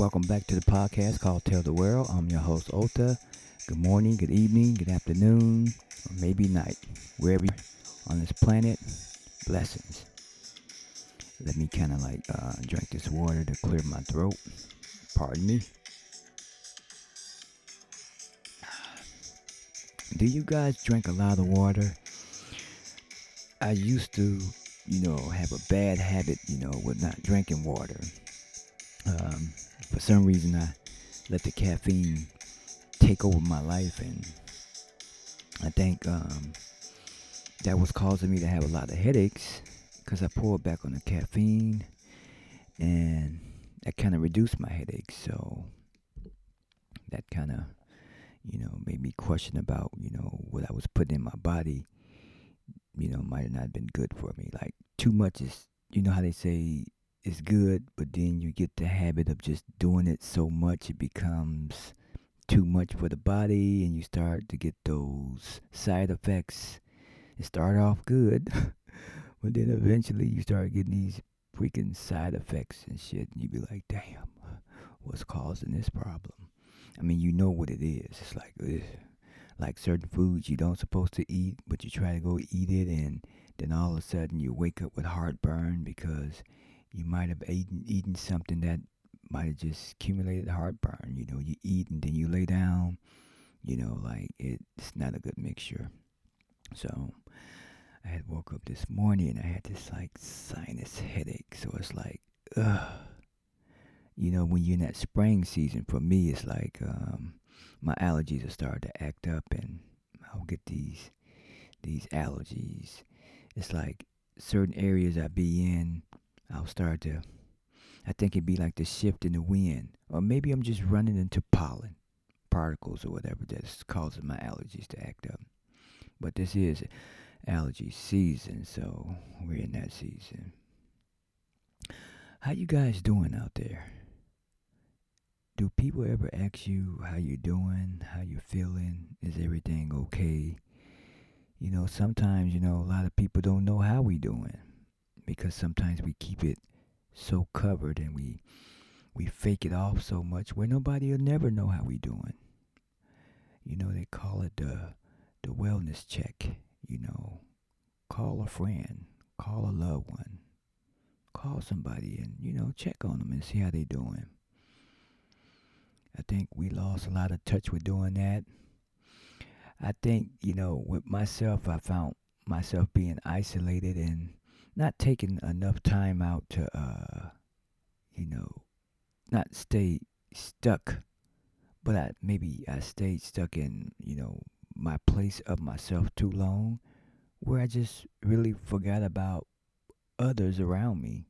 Welcome back to the podcast called Tell the World. I'm your host, Ota. Good morning, good evening, good afternoon, or maybe night, wherever you are on this planet. Blessings. Let me kind of like uh, drink this water to clear my throat. Pardon me. Do you guys drink a lot of water? I used to, you know, have a bad habit, you know, with not drinking water. Um, for some reason, I let the caffeine take over my life, and I think um, that was causing me to have a lot of headaches because I pulled back on the caffeine, and that kind of reduced my headaches. So that kind of, you know, made me question about, you know, what I was putting in my body. You know, might have not been good for me. Like too much is, you know how they say it's good, but then you get the habit of just doing it so much it becomes too much for the body, and you start to get those side effects. It start off good. But then eventually you start getting these freaking side effects and shit, and you be like, damn, what's causing this problem? I mean, you know what it is. It's like, ugh. like certain foods you don't supposed to eat, but you try to go eat it, and then all of a sudden you wake up with heartburn because you might have eaten eaten something that might have just accumulated heartburn. You know, you eat and then you lay down. You know, like it, it's not a good mixture. So I had woke up this morning and I had this like sinus headache. So it's like, ugh. You know, when you're in that spring season, for me, it's like um, my allergies are starting to act up, and I'll get these these allergies. It's like certain areas I be in, I'll start to. I think it'd be like the shift in the wind, or maybe I'm just running into pollen particles or whatever that's causing my allergies to act up. But this is allergy season, so we're in that season. How you guys doing out there? Do people ever ask you how you're doing, how you feeling? Is everything okay? You know, sometimes, you know, a lot of people don't know how we doing because sometimes we keep it so covered and we we fake it off so much where nobody will never know how we doing. You know, they call it the the wellness check you know, call a friend, call a loved one, call somebody and, you know, check on them and see how they doing. I think we lost a lot of touch with doing that. I think, you know, with myself, I found myself being isolated and not taking enough time out to, uh, you know, not stay stuck, but I, maybe I stayed stuck in, you know, my place of myself too long where I just really forgot about others around me.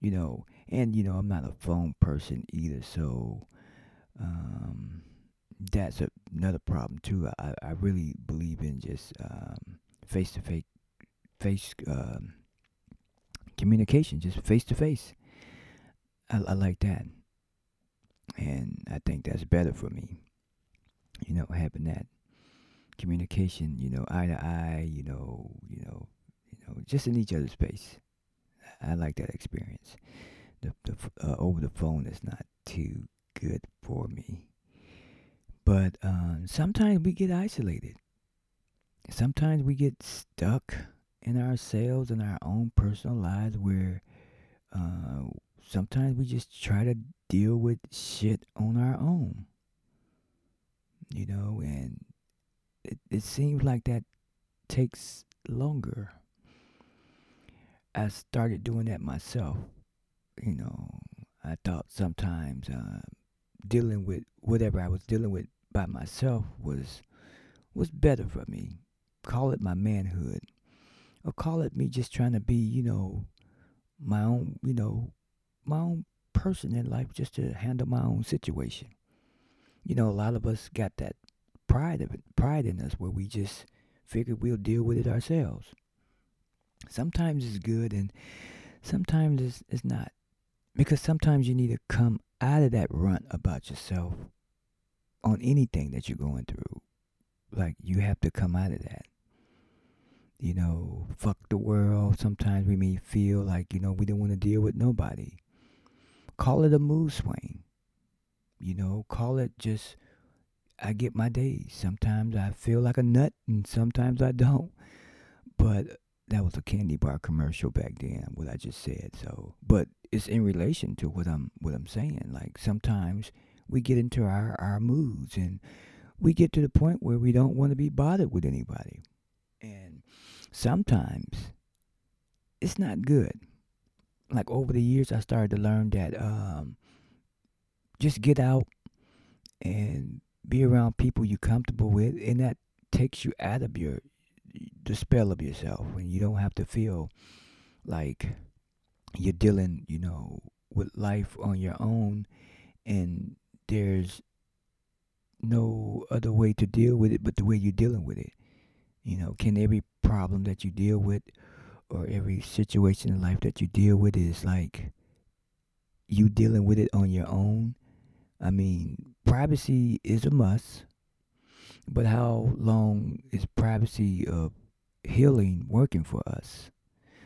You know, and you know, I'm not a phone person either, so um, that's a, another problem too. I, I really believe in just face to face face communication, just face to face. I like that, and I think that's better for me you know, having that communication, you know, eye to eye, you know, you know, you know, just in each other's space. I like that experience. The, the uh, over the phone is not too good for me. But um, sometimes we get isolated. Sometimes we get stuck in ourselves and our own personal lives where uh, sometimes we just try to deal with shit on our own you know, and it, it seems like that takes longer. I started doing that myself. You know, I thought sometimes uh, dealing with whatever I was dealing with by myself was was better for me. Call it my manhood, or call it me just trying to be, you know, my own, you know, my own person in life, just to handle my own situation you know, a lot of us got that pride of it, pride in us where we just figured we'll deal with it ourselves. Sometimes it's good and sometimes it's, it's not. Because sometimes you need to come out of that rut about yourself on anything that you're going through. Like you have to come out of that. You know, fuck the world. Sometimes we may feel like, you know, we don't want to deal with nobody. call it a mood swing. You know, call it just I get my days. Sometimes I feel like a nut and sometimes I don't. But that was a candy bar commercial back then, what I just said. So but it's in relation to what I'm what I'm saying. Like sometimes we get into our, our moods and we get to the point where we don't want to be bothered with anybody. And sometimes it's not good. Like over the years I started to learn that um just get out and be around people you're comfortable with, and that takes you out of your the spell of yourself, and you don't have to feel like you're dealing, you know, with life on your own, and there's no other way to deal with it but the way you're dealing with it. You know, can every problem that you deal with or every situation in life that you deal with is like you dealing with it on your own I mean, privacy is a must, but how long is privacy of healing working for us?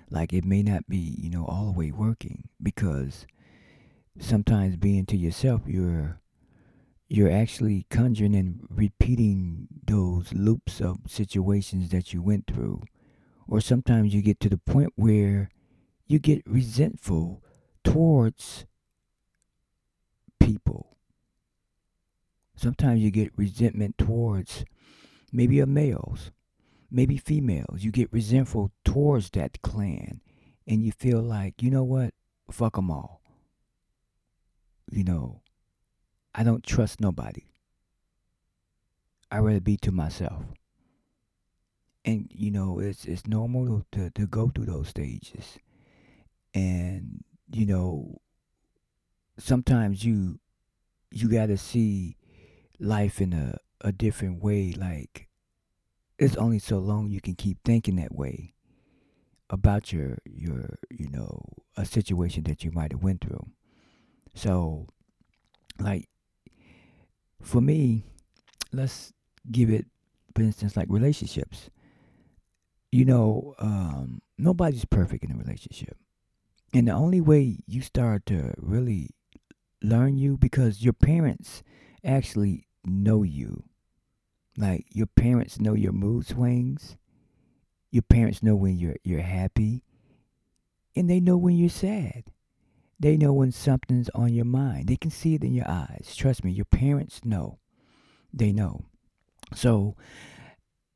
Like it may not be, you know, all the way working because sometimes being to yourself, you're you're actually conjuring and repeating those loops of situations that you went through. Or sometimes you get to the point where you get resentful towards people Sometimes you get resentment towards maybe a males, maybe females. You get resentful towards that clan, and you feel like, you know what? Fuck them all. You know, I don't trust nobody. I rather be to myself. And you know, it's it's normal to, to go through those stages. And, you know, sometimes you you gotta see life in a, a different way. Like, it's only so long you can keep thinking that way about your your you know a situation that you might have went through so like for me let's give it for instance like relationships you know um nobody's perfect in a relationship and the only way you start to really learn you because your parents actually know you. Like your parents know your mood swings. Your parents know when you're you're happy. And they know when you're sad. They know when something's on your mind. They can see it in your eyes. Trust me, your parents know. They know. So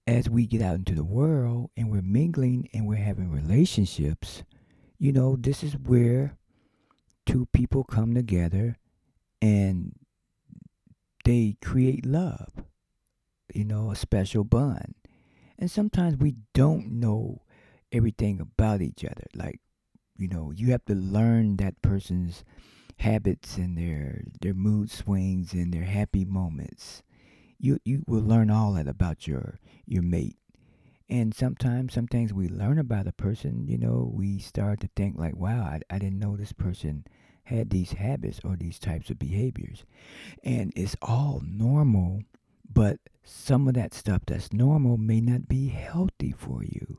as we get out into the world and we're mingling and we're having relationships, you know, this is where two people come together and they create love, you know, a special bond. And sometimes we don't know everything about each other. Like, you know, you have to learn that person's habits and their their mood swings and their happy moments. You you will learn all that about your your mate. And sometimes some things we learn about a person, you know, we start to think like, wow, I, I didn't know this person had these habits or these types of behaviors. And it's all normal, but some of that stuff that's normal may not be healthy for you.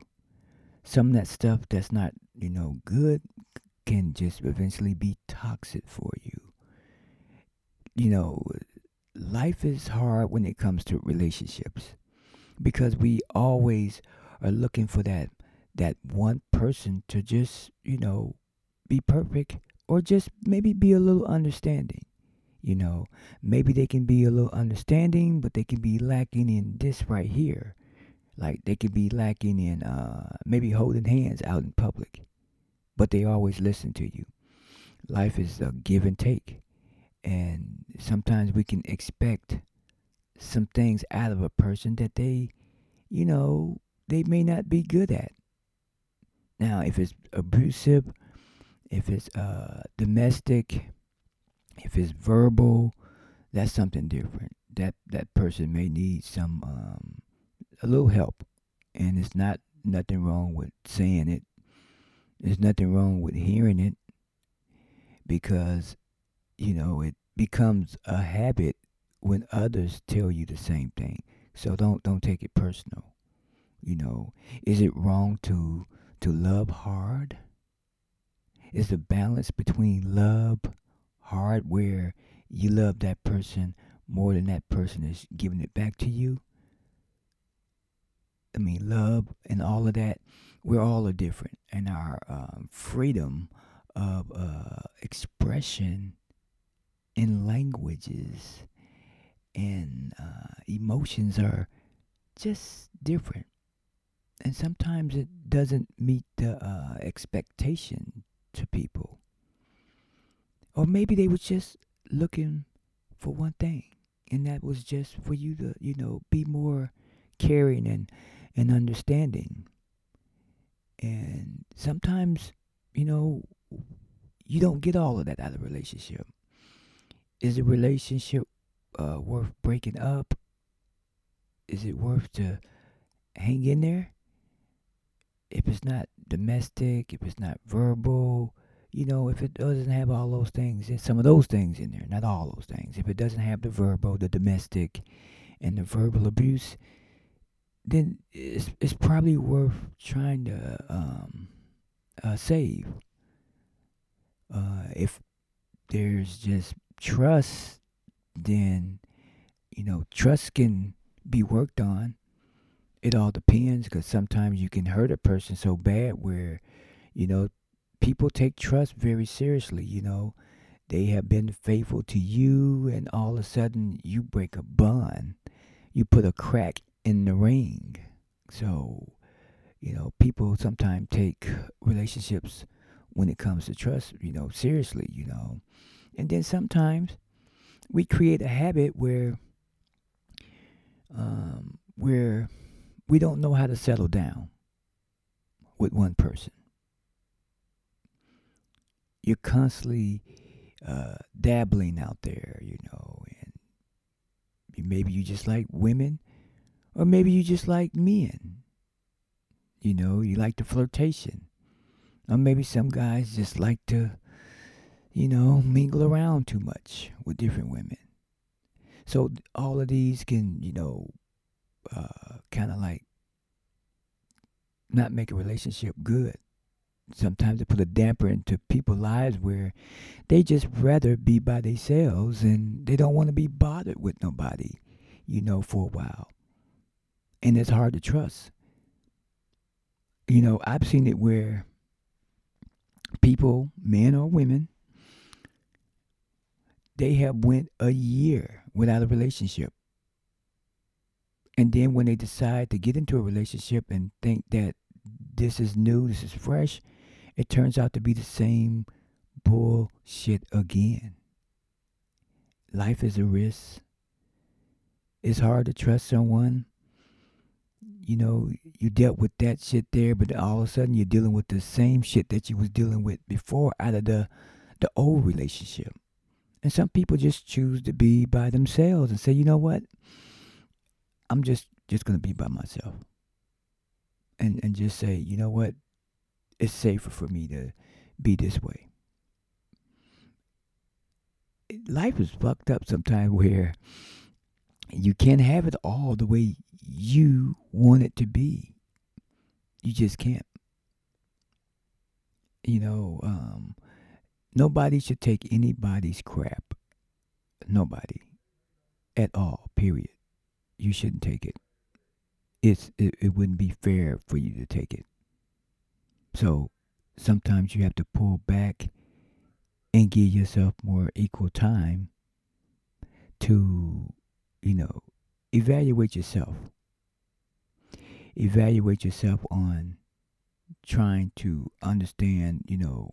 Some of that stuff that's not, you know, good can just eventually be toxic for you. You know, life is hard when it comes to relationships because we always are looking for that that one person to just, you know, be perfect or just maybe be a little understanding. You know, maybe they can be a little understanding, but they can be lacking in this right here. Like they can be lacking in uh, maybe holding hands out in public, but they always listen to you. Life is a give and take, and sometimes we can expect some things out of a person that they, you know, they may not be good at. Now, if it's abusive if it's uh, domestic, if it's verbal, that's something different. That that person may need some um, a little help, and it's not nothing wrong with saying it. There's nothing wrong with hearing it because you know it becomes a habit when others tell you the same thing. So don't don't take it personal. You know, is it wrong to to love hard? is the balance between love hard where you love that person more than that person is giving it back to you. I mean, love and all of that, we're all are different. And our um, freedom of uh, expression in languages and uh, emotions are just different. And sometimes it doesn't meet the uh, expectation to people. Or maybe they were just looking for one thing, and that was just for you to, you know, be more caring and, and understanding. And sometimes, you know, you don't get all of that out of relationship. Is a relationship uh, worth breaking up? Is it worth to hang in there? If it's not domestic, if it's not verbal, you know, if it doesn't have all those things, some of those things in there, not all those things, if it doesn't have the verbal, the domestic, and the verbal abuse, then it's it's probably worth trying to um, uh, save. Uh, if there's just trust, then you know trust can be worked on. It all depends because sometimes you can hurt a person so bad where you know people take trust very seriously. You know they have been faithful to you, and all of a sudden you break a bond, you put a crack in the ring. So you know people sometimes take relationships when it comes to trust, you know, seriously, you know. And then sometimes we create a habit where um, where we don't know how to settle down with one person. You're constantly uh, dabbling out there, you know, and maybe you just like women, or maybe you just like men. You know, you like the flirtation. Or maybe some guys just like to, you know, mingle around too much with different women. So all of these can, you know, uh, kind of like not make a relationship good. Sometimes it put a damper into people's lives where they just rather be by themselves and they don't want to be bothered with nobody, you know, for a while. And it's hard to trust. You know, I've seen it where people, men or women, they have went a year without a relationship. And then when they decide to get into a relationship and think that this is new, this is fresh, it turns out to be the same bullshit again. Life is a risk. It's hard to trust someone you know, you dealt with that shit there, but all of a sudden you're dealing with the same shit that you was dealing with before out of the the old relationship. And some people just choose to be by themselves and say, you know what? I'm just just gonna be by myself. And and just say, you know what? It's safer for me to be this way. Life is fucked up sometimes where you can't have it all the way you want it to be. You just can't. You know, um, nobody should take anybody's crap. Nobody. At all, period. You shouldn't take it. It's it, it wouldn't be fair for you to take it. So sometimes you have to pull back and give yourself more equal time to, you know, evaluate yourself evaluate yourself on trying to understand, you know,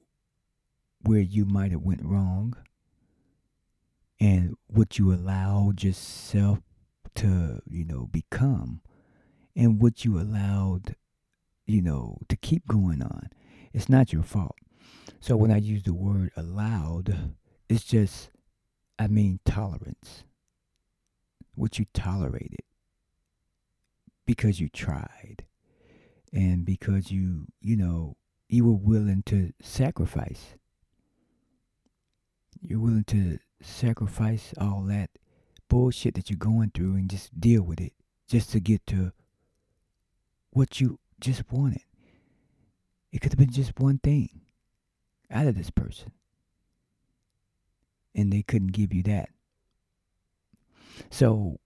where you might have went wrong and what you allowed yourself to, you know, become and what you allowed, you know, to keep going on. It's not your fault. So when I use the word allowed, it's just, I mean, tolerance. What you tolerated because you tried and because you, you know, you were willing to sacrifice. You're willing to sacrifice all that bullshit that you're going through and just deal with it just to get to what you just wanted. It could have been just one thing out of this person. and they couldn't give you that. So,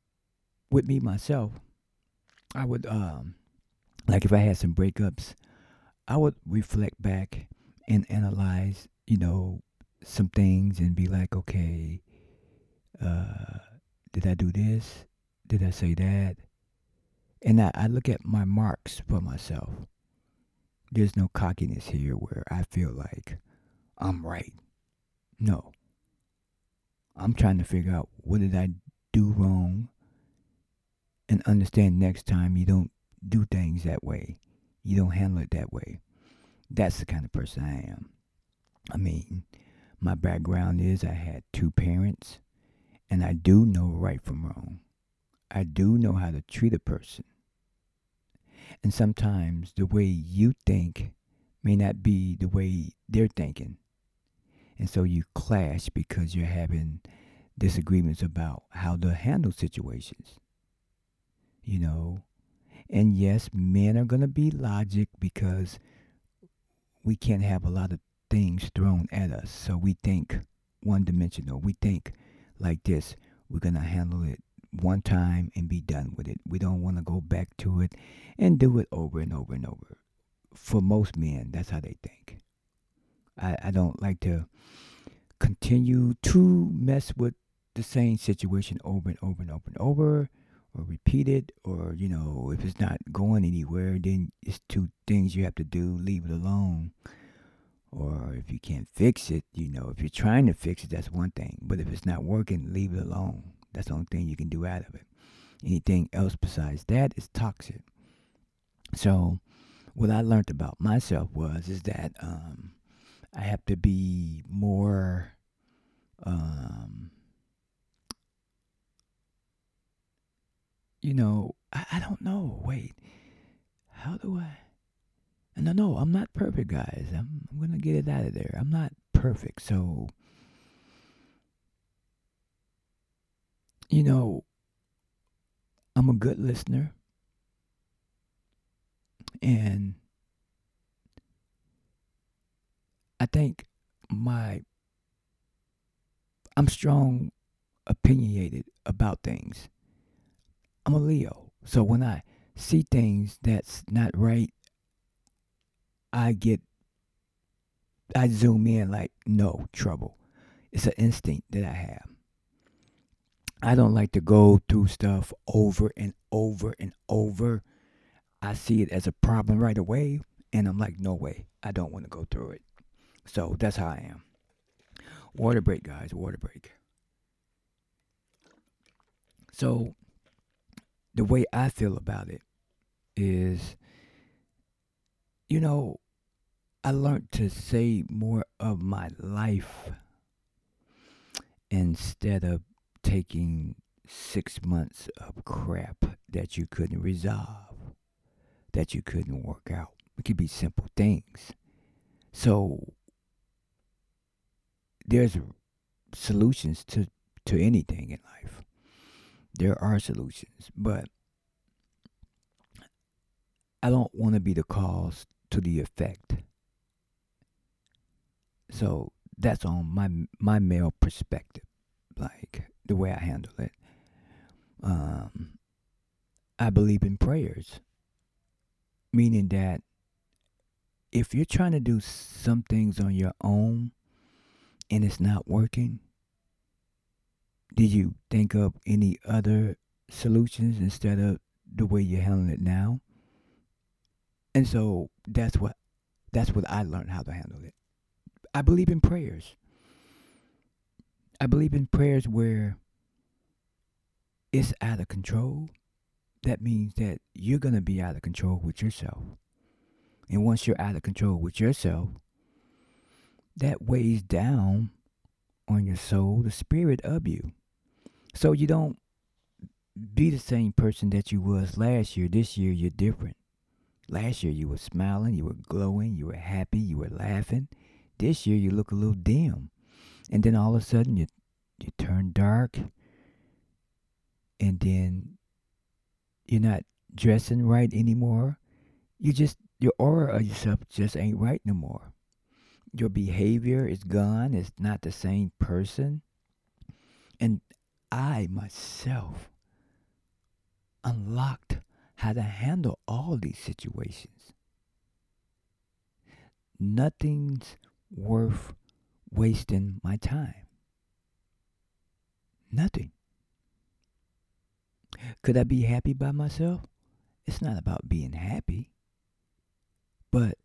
with me myself, I would um, like if I had some breakups, I would reflect back and analyze, you know, some things and be like, okay, uh, did I do this? Did I say that? And I, I look at my marks for myself. There's no cockiness here where I feel like I'm right. No. I'm trying to figure out what did I do wrong and understand next time you don't do things that way. You don't handle it that way. That's the kind of person I am. I mean, my background is I had two parents and I do know right from wrong. I do know how to treat a person. And sometimes the way you think may not be the way they're thinking. And so you clash because you're having disagreements about how to handle situations. You know, and yes, men are going to be logic because we can't have a lot of things thrown at us. So we think one dimensional. We think like this. We're going to handle it one time and be done with it. We don't want to go back to it and do it over and over and over. For most men, that's how they think. I, I don't like to continue to mess with the same situation over and over and over and over or repeat it or you know if it's not going anywhere then it's two things you have to do leave it alone or if you can't fix it you know if you're trying to fix it that's one thing but if it's not working leave it alone that's the only thing you can do out of it. Anything else besides that is toxic. So, what I learned about myself was is that um, I have to be more. Um, you know, I, I don't know. Wait, how do I? No, no, I'm not perfect, guys. I'm, I'm gonna get it out of there. I'm not perfect, so you know, I'm a good listener. And I think my I'm strong opinionated about things. I'm a Leo. So when I see things that's not right, I get I zoom in like no trouble. It's an instinct that I have. I don't like to go through stuff over and over and over. I see it as a problem right away, and I'm like, no way, I don't want to go through it. So that's how I am. Water break, guys, water break. So the way I feel about it is, you know, I learned to say more of my life instead of taking six months of crap that you couldn't resolve, that you couldn't work out. It could be simple things. So there's solutions to, to anything in life. There are solutions, but I don't want to be the cause to the effect. So that's on my my male perspective. Like the way I handle it. Um, I believe in prayers, meaning that if you're trying to do some things on your own and it's not working, did you think of any other solutions instead of the way you're handling it now? And so that's what that's what I learned how to handle it. I believe in prayers. I believe in prayers where it's out of control. That means that you're going to be out of control with yourself. And once you're out of control with yourself, that weighs down on your soul, the spirit of you. So you don't be the same person that you was last year. This year you're different. Last year you were smiling, you were glowing, you were happy, you were laughing. This year you look a little dim and then all of a sudden you you turn dark and then you're not dressing right anymore you just your aura of yourself just ain't right no more your behavior is gone it's not the same person And I myself unlocked how to handle all these situations. Nothing's worth wasting my time. Nothing. Could I be happy by myself? It's not about being happy, but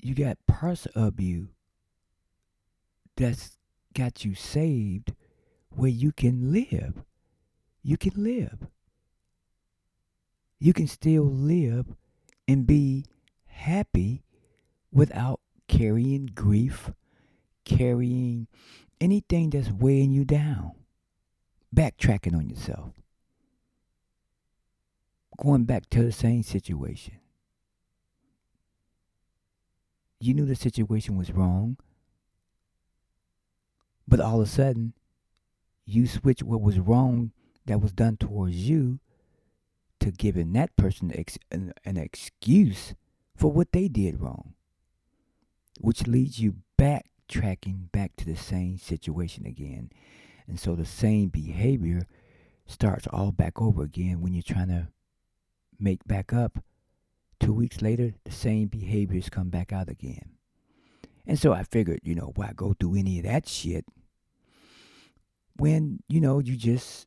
you got parts of you that's got you saved where you can live. You can live. You can still live and be happy without carrying grief, carrying anything that's weighing you down, backtracking on yourself, going back to the same situation. You knew the situation was wrong, but all of a sudden, you switch what was wrong that was done towards you to giving that person an, an excuse for what they did wrong, which leads you backtracking back to the same situation again. And so the same behavior starts all back over again when you're trying to make back up. Two weeks later, the same behaviors come back out again. And so I figured, you know, why go through any of that shit when you know you just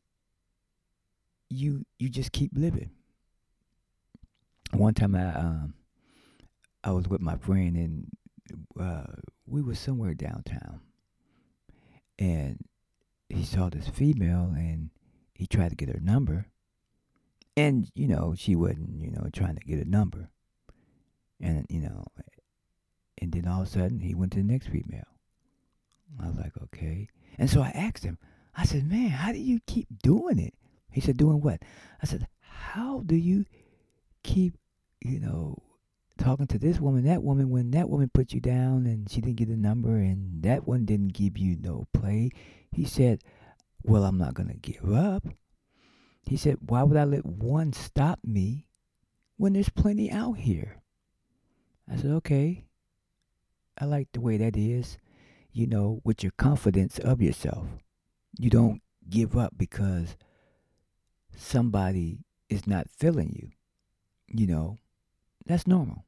you you just keep living. One time I um I was with my friend and uh, we were somewhere downtown, and he saw this female and he tried to get her number, and you know she wasn't you know trying to get a number, and you know, and then all of a sudden he went to the next female. I was like, okay, and so I asked him. I said, man, how do you keep doing it? He said, doing what? I said, how do you keep, you know, talking to this woman, that woman, when that woman put you down and she didn't get a number and that one didn't give you no play? He said, well, I'm not going to give up. He said, why would I let one stop me when there's plenty out here? I said, okay. I like the way that is, you know, with your confidence of yourself. You don't give up because somebody is not feeling you. You know, that's normal.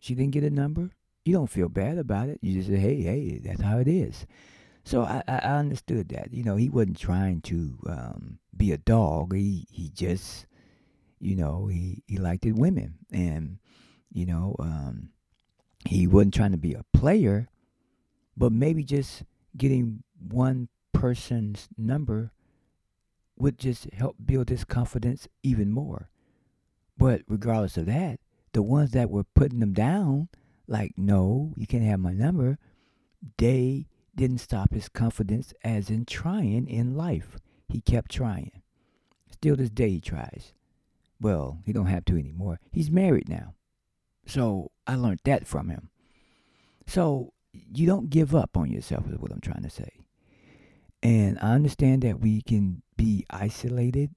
She didn't get a number. You don't feel bad about it. You just say, hey, hey, that's how it is. So I, I understood that. You know, he wasn't trying to um, be a dog. He he just, you know, he, he liked it women. And, you know, um, he wasn't trying to be a player, but maybe just getting one person's number would just help build his confidence even more. But regardless of that, the ones that were putting them down, like, no, you can't have my number, they didn't stop his confidence as in trying in life. He kept trying. Still this day he tries. Well, he don't have to anymore. He's married now. So I learned that from him. So you don't give up on yourself is what I'm trying to say. And I understand that we can be isolated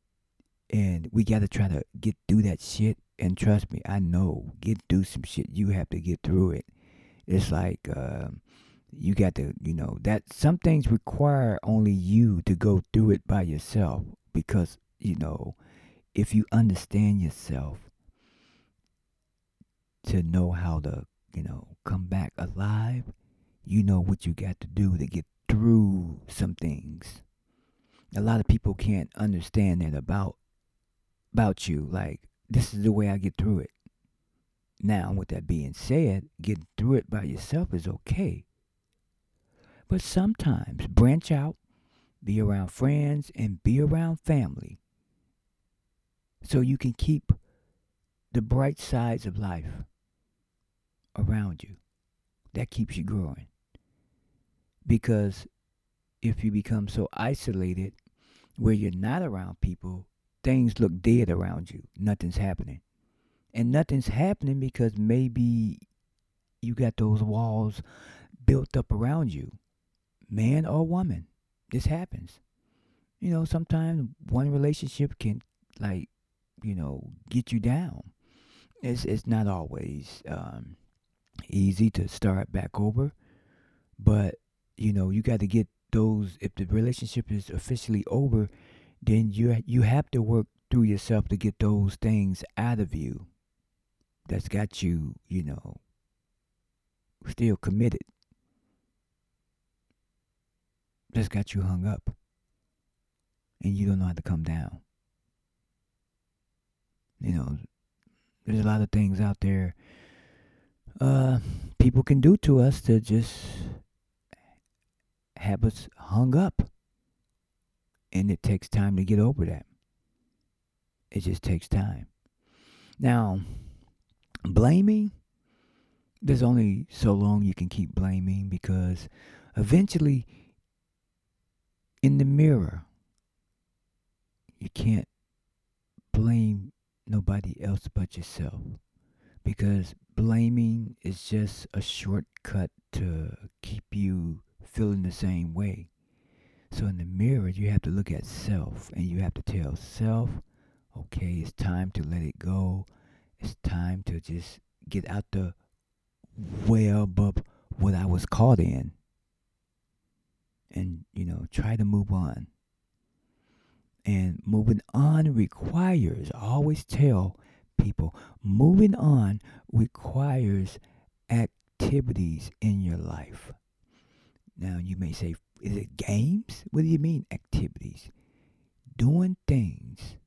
and we got to try to get through that shit. And trust me, I know, get through some shit. You have to get through it. It's like, uh, you got to, you know, that some things require only you to go through it by yourself because, you know, if you understand yourself to know how to, you know, come back alive, you know what you got to do to get through some things. A lot of people can't understand that about about you. Like this is the way I get through it. Now, with that being said, getting through it by yourself is okay. But sometimes branch out, be around friends, and be around family so you can keep the bright sides of life around you. That keeps you growing. Because if you become so isolated where you're not around people, things look dead around you. Nothing's happening. And nothing's happening because maybe you got those walls built up around you, man or woman. This happens. You know, sometimes one relationship can, like, you know, get you down. It's it's not always um, easy to start back over, but you know, you got to get those if the relationship is officially over, then you you have to work through yourself to get those things out of you. That's got you, you know, still committed. That's got you hung up. And you don't know how to come down. You know, there's a lot of things out there uh, people can do to us to just have us hung up. And it takes time to get over that. It just takes time. Now, blaming, there's only so long you can keep blaming because eventually, in the mirror, you can't blame nobody else but yourself because blaming is just a shortcut to keep you feeling the same way. So in the mirror, you have to look at self and you have to tell self, okay, it's time to let it go. It's time to just get out the web of what I was caught in. And, you know, try to move on. And moving on requires, I always tell people. Moving on requires activities in your life. Now, you may say, is it games? What do you mean, activities? Doing things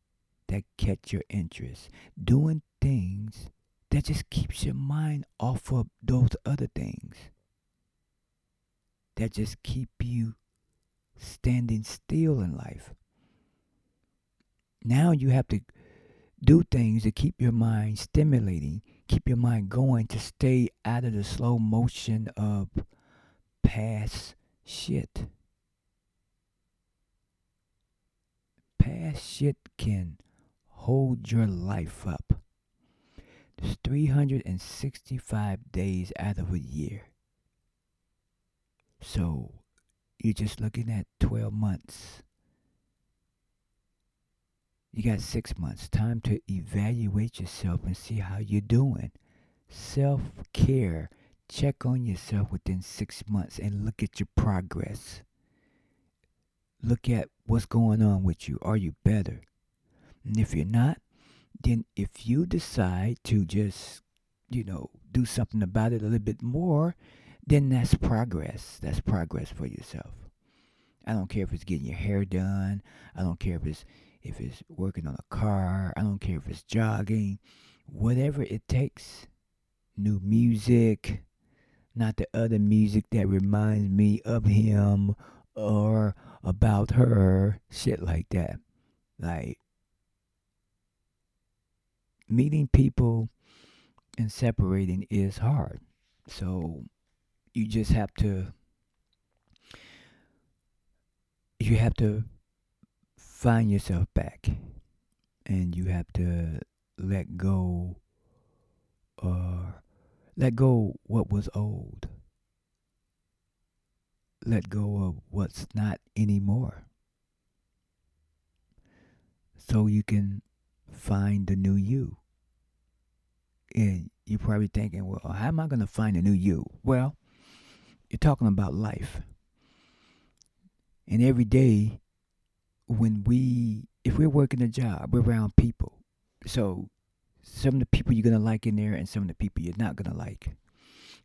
that catch your interest, doing things that just keeps your mind off of those other things, that just keep you standing still in life. Now you have to do things to keep your mind stimulating, keep your mind going to stay out of the slow motion of past shit. Past shit can hold your life up. There's 365 days out of a year. So you're just looking at 12 months you got six months. Time to evaluate yourself and see how you're doing. Self care. Check on yourself within six months and look at your progress. Look at what's going on with you. Are you better? And if you're not, then if you decide to just, you know, do something about it a little bit more, then that's progress. That's progress for yourself. I don't care if it's getting your hair done. I don't care if it's if it's working on a car, I don't care if it's jogging, whatever it takes. New music, not the other music that reminds me of him or about her, shit like that. Like meeting people and separating is hard. So you just have to you have to find yourself back and you have to let go or let go what was old. Let go of what's not anymore. So you can find the new you. And you're probably thinking well how am i going to find a new you? Well you're talking about life. And every day when we if we're working a job, we're around people. So some of the people you're gonna like in there and some of the people you're not gonna like.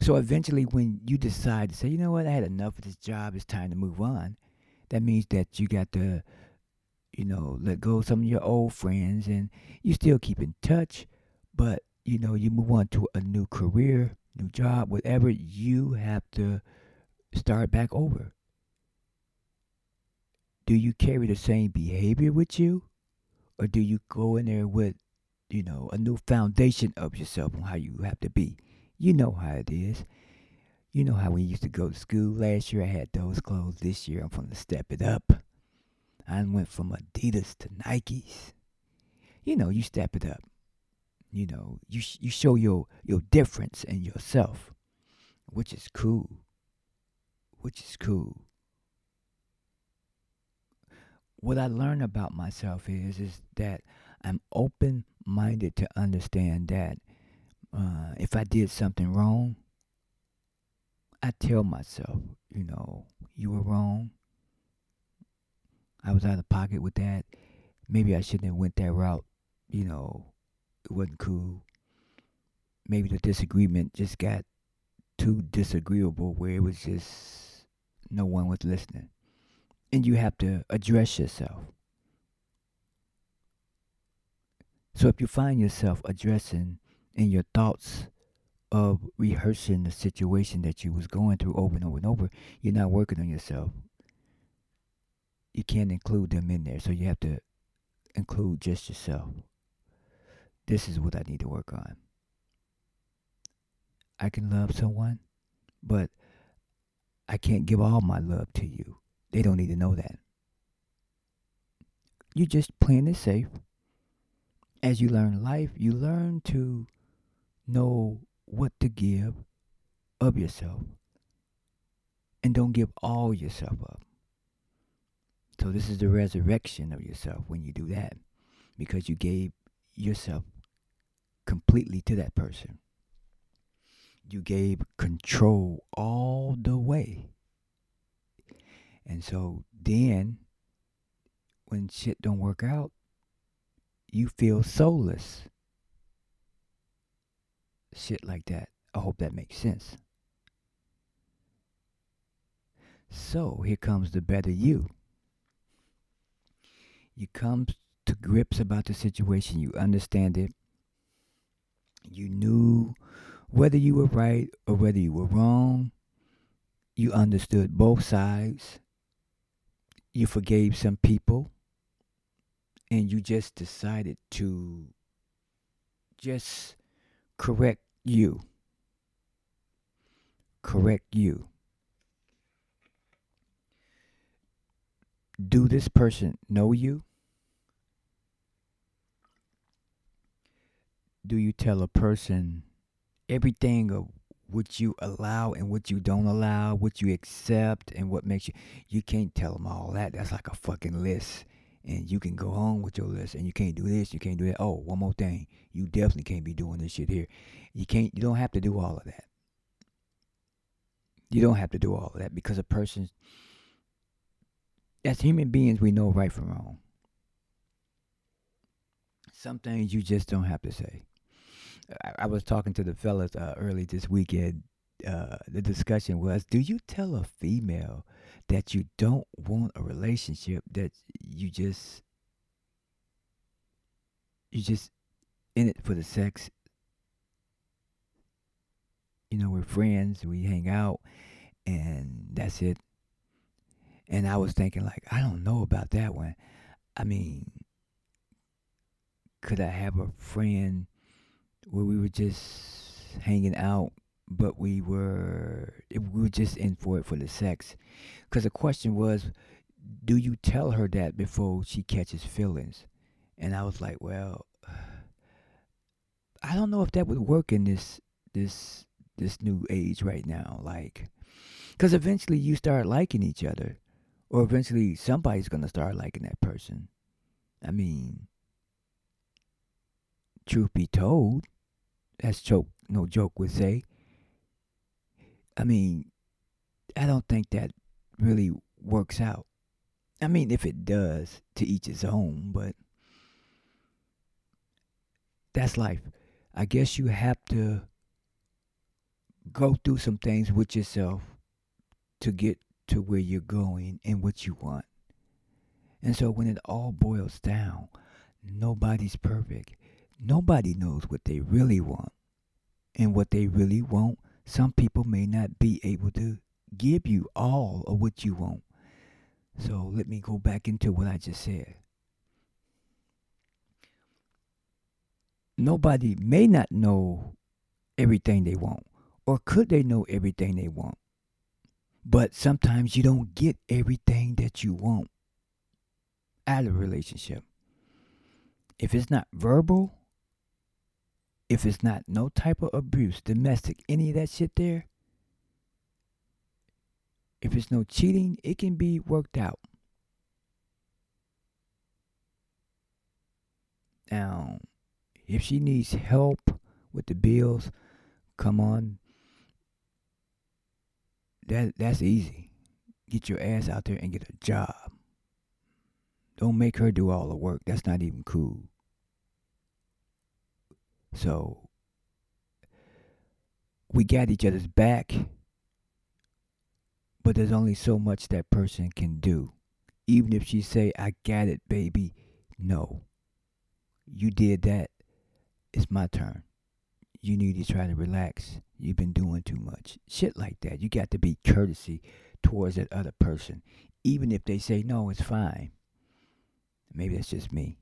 So eventually when you decide to say, you know what, I had enough of this job, it's time to move on, that means that you got to, you know, let go of some of your old friends and you still keep in touch, but you know, you move on to a new career, new job, whatever, you have to start back over. Do you carry the same behavior with you? Or do you go in there with, you know, a new foundation of yourself on how you have to be? You know how it is. You know how we used to go to school. Last year I had those clothes. This year I'm going to step it up. I went from Adidas to Nikes. You know, you step it up. You know, you you show your your difference in yourself, which is cool. Which is cool what I learn about myself is is that I'm open minded to understand that uh, if I did something wrong, I tell myself, you know, you were wrong. I was out of pocket with that. Maybe I shouldn't have went that route. You know, it wasn't cool. Maybe the disagreement just got too disagreeable where it was just no one was listening. And you have to address yourself. So if you find yourself addressing in your thoughts of rehearsing the situation that you was going through over and over and over, you're not working on yourself. You can't include them in there, so you have to include just yourself. This is what I need to work on. I can love someone, but I can't give all my love to you. They don't need to know that. You just playing it safe. As you learn life, you learn to know what to give of yourself and don't give all yourself up. So, this is the resurrection of yourself when you do that because you gave yourself completely to that person. You gave control all the way. And so then when shit don't work out, you feel soulless shit like that. I hope that makes sense. So here comes the better you. You come to grips about the situation, you understand it. You knew whether you were right or whether you were wrong. You understood both sides. You forgave some people. And you just decided to just correct you. Correct you. Do this person know you? Do you tell a person everything of what you allow and what you don't allow, what you accept and what makes you you can't tell them all that. That's like a fucking list and you can go on with your list and you can't do this, you can't do that. Oh, one more thing. You definitely can't be doing this shit here. You can't you don't have to do all of that. You don't have to do all of that because a person as human beings we know right from wrong. Some things you just don't have to say. I, I was talking to the fellas uh, early this weekend. Uh, the discussion was, do you tell a female that you don't want a relationship that you just you just in it for the sex? You know we're friends we hang out and that's it. And i was thinking like i don't know about that one. I mean could i have a friend where we were just hanging out but we were we were just in for it for the sex. Because the question was do you tell her that before she catches feelings? And i was like well i don't know if that would work in this this this new age right now like because eventually you start liking each other or eventually somebody's gonna start liking that person. I mean truth be told as joke no joke would say I mean, I don't think that really works out. I mean, if it does, to each his own, but that's life. I guess you have to go through some things with yourself to get to where you're going and what you want. And so when it all boils down, nobody's perfect. Nobody knows what they really want. And what they really want some people may not be able to give you all of what you want. So let me go back into what I just said. Nobody may not know everything they want, or could they know everything they want? But sometimes you don't get everything that you want out of a relationship. If it's not verbal, if it's not no type of abuse, domestic, any of that shit there, if it's no cheating, it can be worked out. Now, if she needs help with the bills, come on. That that's easy. Get your ass out there and get a job. Don't make her do all the work. That's not even cool. So we got each other's back, but there's only so much that person can do. Even if she say, "I got it, baby," no. You did that. It's my turn. You need to try to relax. You've been doing too much. Shit like that. You got to be courtesy towards that other person, even if they say no, it's fine. Maybe that's just me.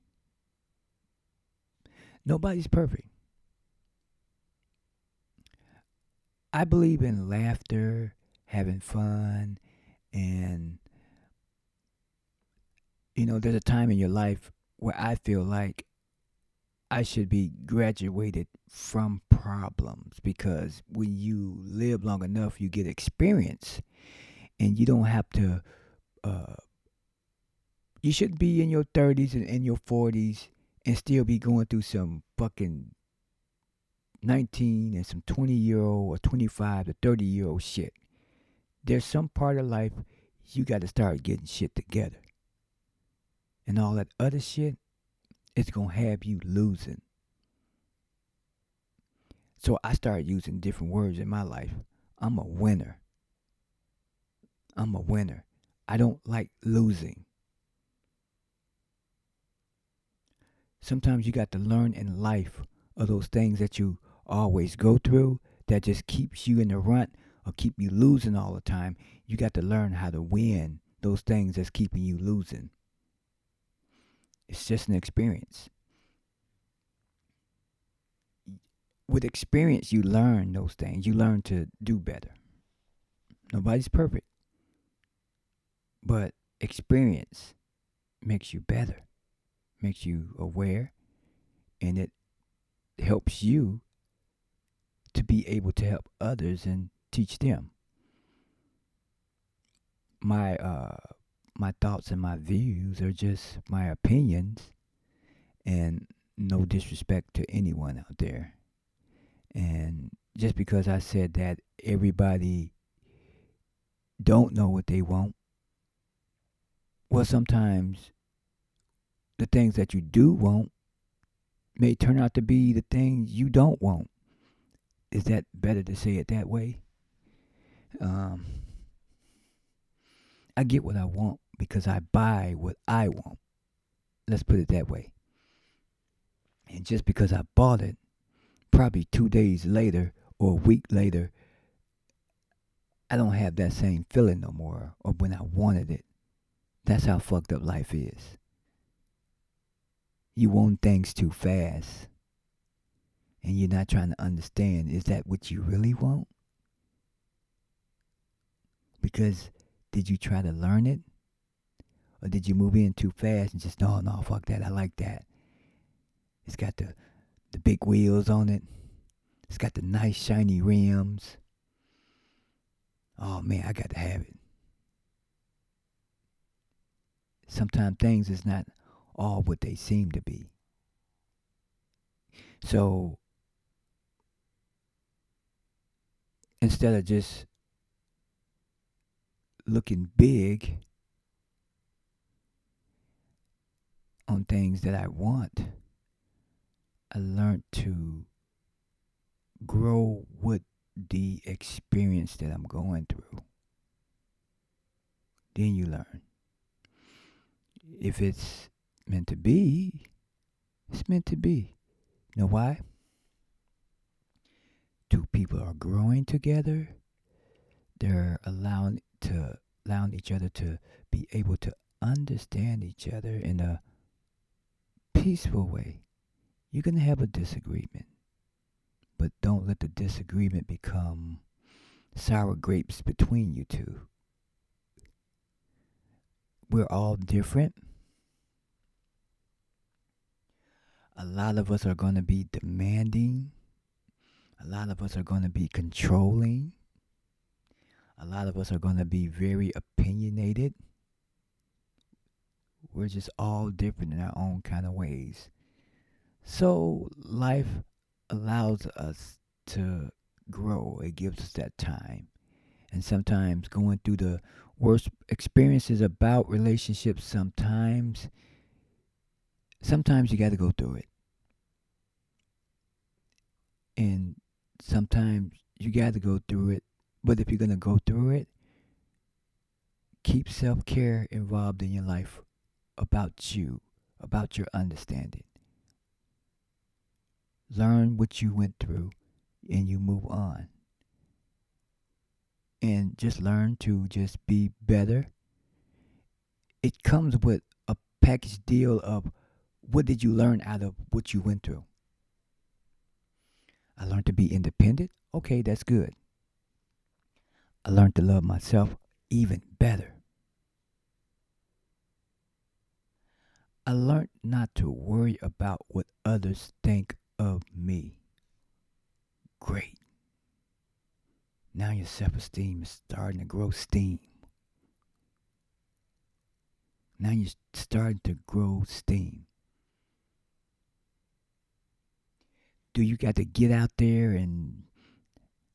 Nobody's perfect. I believe in laughter, having fun, and you know, there's a time in your life where I feel like I should be graduated from problems because when you live long enough, you get experience, and you don't have to. Uh, you should be in your 30s and in your 40s and still be going through some fucking 19 and some 20 year old or 25 to 30 year old shit. There's some part of life you got to start getting shit together. And all that other shit is going to have you losing. So I started using different words in my life. I'm a winner. I'm a winner. I don't like losing. Sometimes you got to learn in life of those things that you always go through that just keeps you in the rut or keep you losing all the time. You got to learn how to win those things that's keeping you losing. It's just an experience. With experience, you learn those things. You learn to do better. Nobody's perfect. But experience makes you better, makes you aware, and it helps you to be able to help others and teach them. My uh my thoughts and my views are just my opinions and no disrespect to anyone out there. And just because I said that everybody don't know what they want, well sometimes the things that you do want may turn out to be the things you don't want is that better to say it that way? Um, I get what I want because I buy what I want. Let's put it that way. And just because I bought it, probably two days later or a week later, I don't have that same feeling no more or when I wanted it. That's how fucked up life is. You want things too fast and you're not trying to understand is that what you really want? Because did you try to learn it? Or did you move in too fast and just, no, no, fuck that. I like that. It's got the, the big wheels on it. It's got the nice shiny rims. Oh man, I got to have it. Sometimes things is not all what they seem to be. So instead of just looking big on things that I want, I learned to grow with the experience that I'm going through. Then you learn. If it's meant to be, it's meant to be. You know why? Two people are growing together. They're allowing to allowing each other to be able to understand each other in a peaceful way. You can have a disagreement, but don't let the disagreement become sour grapes between you two. We're all different. A lot of us are going to be demanding a lot of us are going to be controlling. A lot of us are going to be very opinionated. We're just all different in our own kind of ways. So life allows us to grow. It gives us that time. and sometimes going through the worst experiences about relationships sometimes sometimes you got to go through it and sometimes you got to go through it but if you're going to go through it keep self-care involved in your life about you about your understanding learn what you went through and you move on and just learn to just be better. It comes with a package deal of what did you learn out of what you went through? I learned to be independent. Okay, that's good. I learned to love myself even better. I learned not to worry about what others think of me. Great. Now your self esteem is starting to grow steam. Now you're starting to grow steam. Do you got to get out there and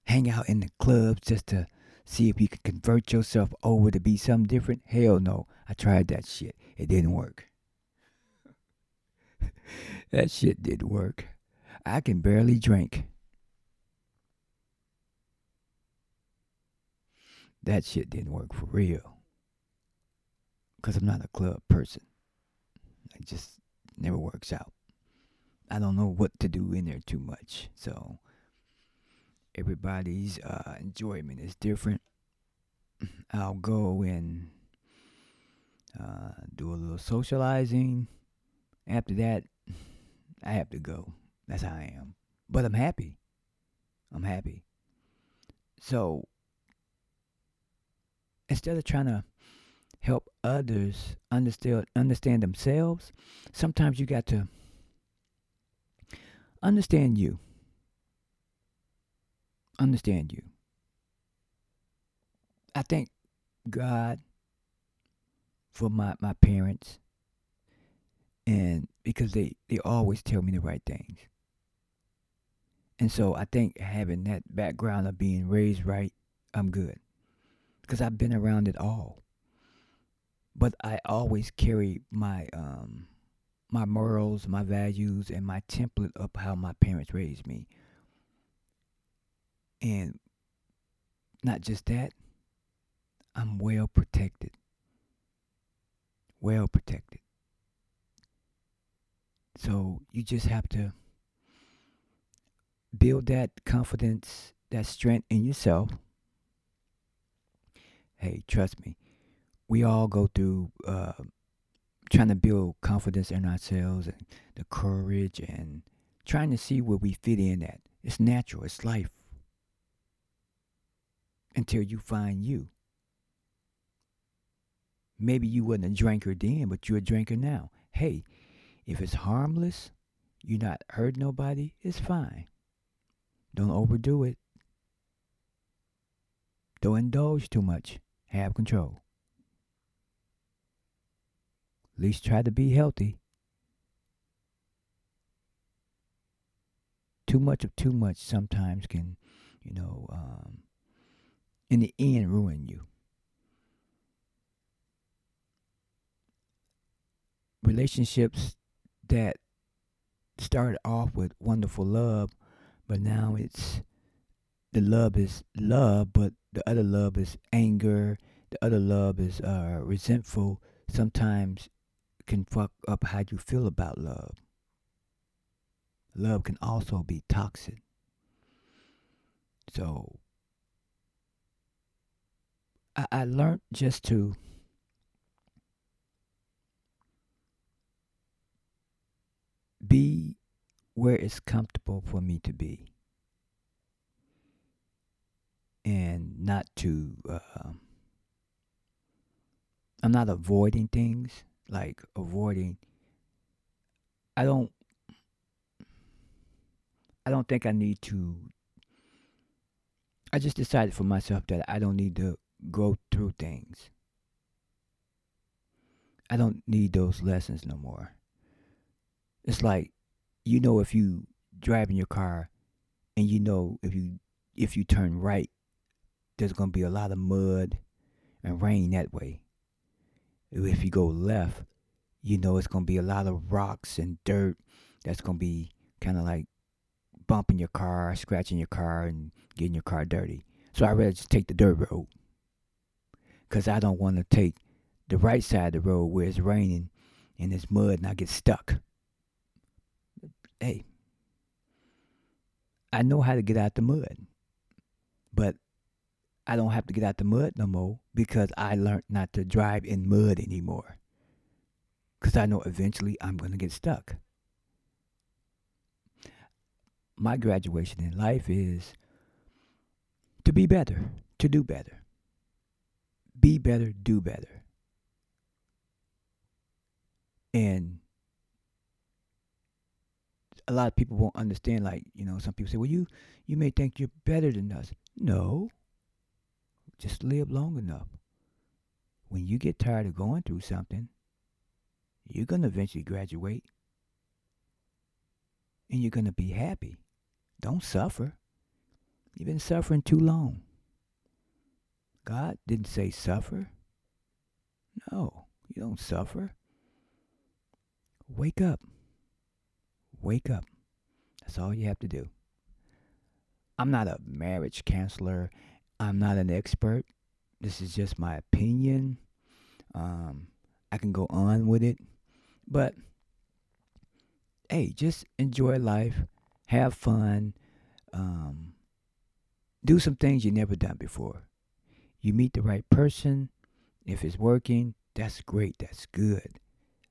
hang out in the clubs just to see if you can convert yourself over to be something different? Hell no. I tried that shit. It didn't work. that shit didn't work. I can barely drink. that shit didn't work for real. Because I'm not a club person. It just never works out. I don't know what to do in there too much. So everybody's uh, enjoyment is different. I'll go and uh, do a little socializing. After that, I have to go. That's how I am. But I'm happy. I'm happy. So instead of trying to help others understand understand themselves, sometimes you got to understand you. Understand you. I thank God for my, my parents and because they, they always tell me the right things. And so I think having that background of being raised right, I'm good because I've been around it all. But I always carry my um my morals, my values, and my template of how my parents raised me. And not just that, I'm well protected. Well protected. So you just have to build that confidence, that strength in yourself hey, trust me, we all go through uh, trying to build confidence in ourselves and the courage and trying to see where we fit in at. It's natural, it's life. Until you find you. Maybe you wasn't a drinker then, but you're a drinker now. Hey, if it's harmless, you're not hurting nobody, it's fine. Don't overdo it. Don't indulge too much have control. At least try to be healthy. Too much of too much sometimes can, you know, um, in the end ruin you. Relationships that started off with wonderful love, but now it's the love is love, but the other love is anger. The other love is uh, resentful. Sometimes can fuck up how you feel about love. Love can also be toxic. So I, I learned just to be where it's comfortable for me to be. and not to uh, I'm not avoiding things like avoiding I don't I don't think I need to I just decided for myself that I don't need to go through things. I don't need those lessons no more. It's like you know if you drive in your car and you know if you if you turn right there's going to be a lot of mud and rain that way. If you go left, you know it's going to be a lot of rocks and dirt that's going to be kind of like bumping your car, scratching your car, and getting your car dirty. So I'd rather just take the dirt road. Because I don't want to take the right side of the road where it's raining and it's mud and I get stuck. Hey, I know how to get out the mud. But I don't have to get out the mud no more because I learned not to drive in mud anymore. Because I know eventually I'm going to get stuck. My graduation in life is to be better, to do better. Be better, do better. And a lot of people won't understand like, you know, some people say, "Well, you you may think you're better than us." No. Just live long enough. When you get tired of going through something, you're going to eventually graduate. And you're going to be happy. Don't suffer. You've been suffering too long. God didn't say suffer. No, you don't suffer. Wake up. Wake up. That's all you have to do. I'm not a marriage counselor. I'm not an expert. This is just my opinion. Um, I can go on with it. But hey, just enjoy life, have fun, um, do some things you never done before. You meet the right person. If it's working, that's great. That's good.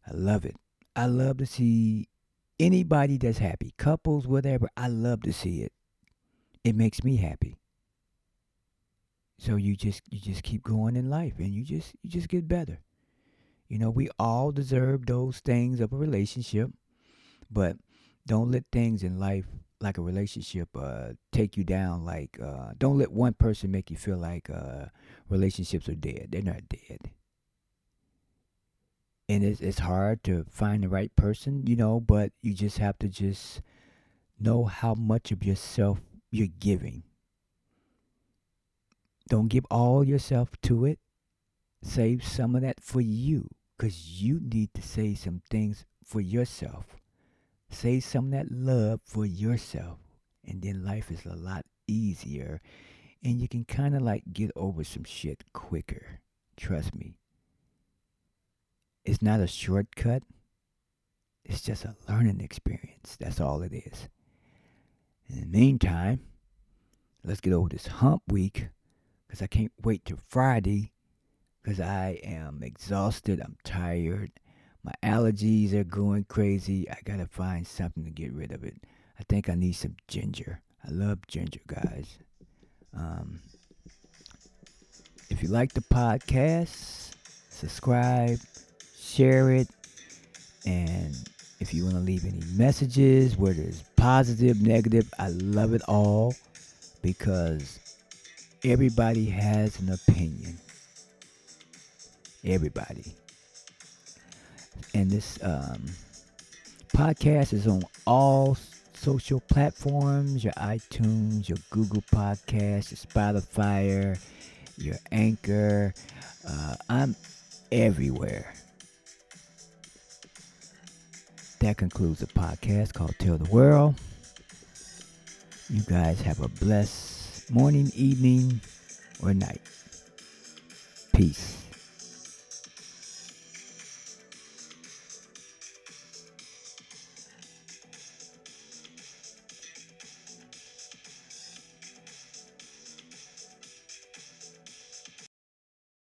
I love it. I love to see anybody that's happy, couples, whatever. I love to see it it makes me happy. So you just you just keep going in life and you just you just get better. You know, we all deserve those things of a relationship, but don't let things in life like a relationship uh, take you down like uh, don't let one person make you feel like uh, relationships are dead. They're not dead. And it's it's hard to find the right person, you know, but you just have to just know how much of yourself you're giving. Don't give all yourself to it. Save some of that for you because you need to say some things for yourself. Say some of that love for yourself. And then life is a lot easier. And you can kind of like get over some shit quicker. Trust me. It's not a shortcut. It's just a learning experience. That's all it is. In the meantime, let's get over this hump week because I can't wait till Friday because I am exhausted. I'm tired. My allergies are going crazy. I gotta find something to get rid of it. I think I need some ginger. I love ginger, guys. Um, if you like the podcast, subscribe, share it, and if you want to leave any messages, whether it's positive, negative, I love it all because everybody has an opinion. Everybody. And this um, podcast is on all social platforms your iTunes, your Google Podcast, your Spotify, your Anchor. Uh, I'm everywhere that concludes the podcast called Tell the World. You guys have a blessed morning, evening, or night. Peace.